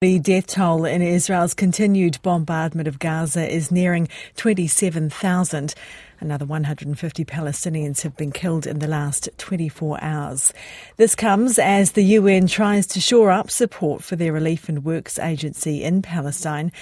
The death toll in Israel's continued bombardment of Gaza is nearing 27,000. Another 150 Palestinians have been killed in the last 24 hours. This comes as the UN tries to shore up support for their relief and works agency in Palestine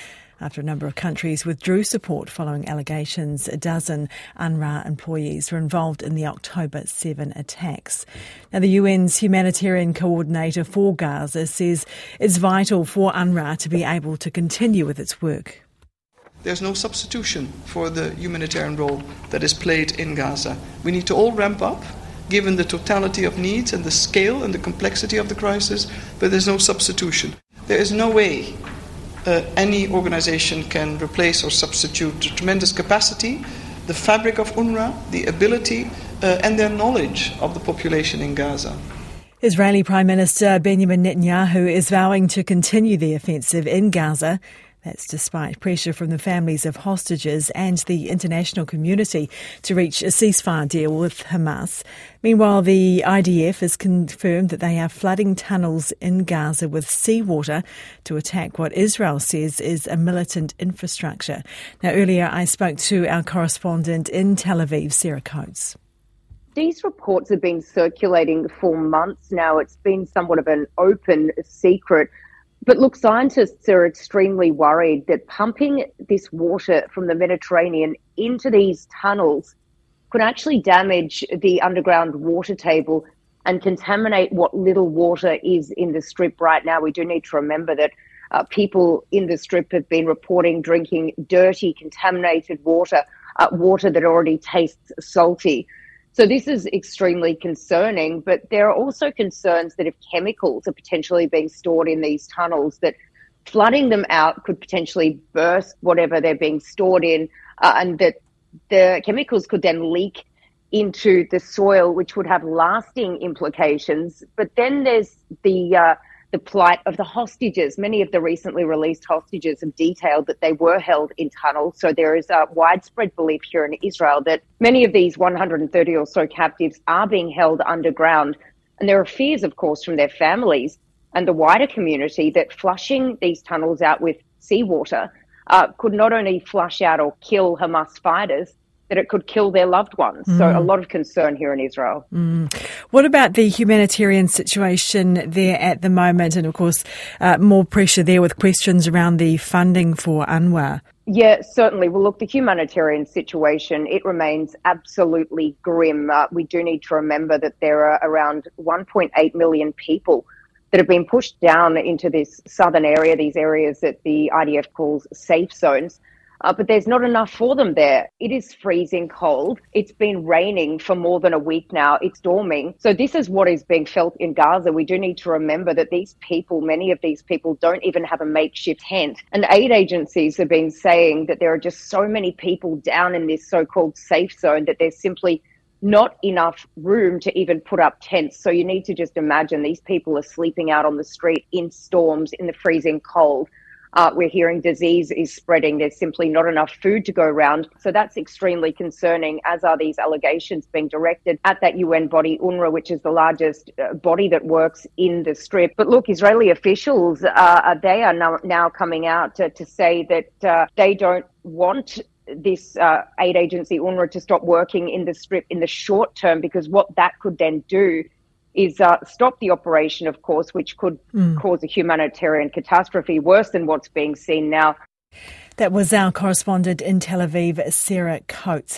after a number of countries withdrew support following allegations a dozen UNRWA employees were involved in the October 7 attacks. Now, the UN's humanitarian coordinator for Gaza says it's vital for UNRWA to be able to continue with its work. There's no substitution for the humanitarian role that is played in Gaza. We need to all ramp up given the totality of needs and the scale and the complexity of the crisis, but there's no substitution. There is no way uh, any organization can replace or substitute the tremendous capacity, the fabric of UNRWA, the ability, uh, and their knowledge of the population in Gaza. Israeli Prime Minister Benjamin Netanyahu is vowing to continue the offensive in Gaza that's despite pressure from the families of hostages and the international community to reach a ceasefire deal with Hamas. Meanwhile, the IDF has confirmed that they are flooding tunnels in Gaza with seawater to attack what Israel says is a militant infrastructure. Now, earlier I spoke to our correspondent in Tel Aviv, Sarah Coates. These reports have been circulating for months now. It's been somewhat of an open secret but look, scientists are extremely worried that pumping this water from the Mediterranean into these tunnels could actually damage the underground water table and contaminate what little water is in the strip right now. We do need to remember that uh, people in the strip have been reporting drinking dirty, contaminated water, uh, water that already tastes salty. So this is extremely concerning, but there are also concerns that if chemicals are potentially being stored in these tunnels, that flooding them out could potentially burst whatever they're being stored in, uh, and that the chemicals could then leak into the soil, which would have lasting implications. But then there's the uh, the plight of the hostages. Many of the recently released hostages have detailed that they were held in tunnels. So there is a widespread belief here in Israel that many of these 130 or so captives are being held underground. And there are fears, of course, from their families and the wider community that flushing these tunnels out with seawater uh, could not only flush out or kill Hamas fighters, that it could kill their loved ones. Mm. So a lot of concern here in Israel. Mm. What about the humanitarian situation there at the moment? And of course, uh, more pressure there with questions around the funding for UNRWA. Yeah, certainly. Well, look, the humanitarian situation, it remains absolutely grim. Uh, we do need to remember that there are around 1.8 million people that have been pushed down into this southern area, these areas that the IDF calls safe zones uh, but there's not enough for them there. It is freezing cold. It's been raining for more than a week now. It's storming. So this is what is being felt in Gaza. We do need to remember that these people, many of these people don't even have a makeshift tent. And aid agencies have been saying that there are just so many people down in this so-called safe zone that there's simply not enough room to even put up tents. So you need to just imagine these people are sleeping out on the street in storms in the freezing cold. Uh, we're hearing disease is spreading. There's simply not enough food to go around. So that's extremely concerning, as are these allegations being directed at that UN body, UNRWA, which is the largest uh, body that works in the strip. But look, Israeli officials, uh, they are now, now coming out to, to say that uh, they don't want this uh, aid agency UNRWA to stop working in the strip in the short term because what that could then do is uh, stop the operation, of course, which could mm. cause a humanitarian catastrophe worse than what's being seen now. That was our correspondent in Tel Aviv, Sarah Coates.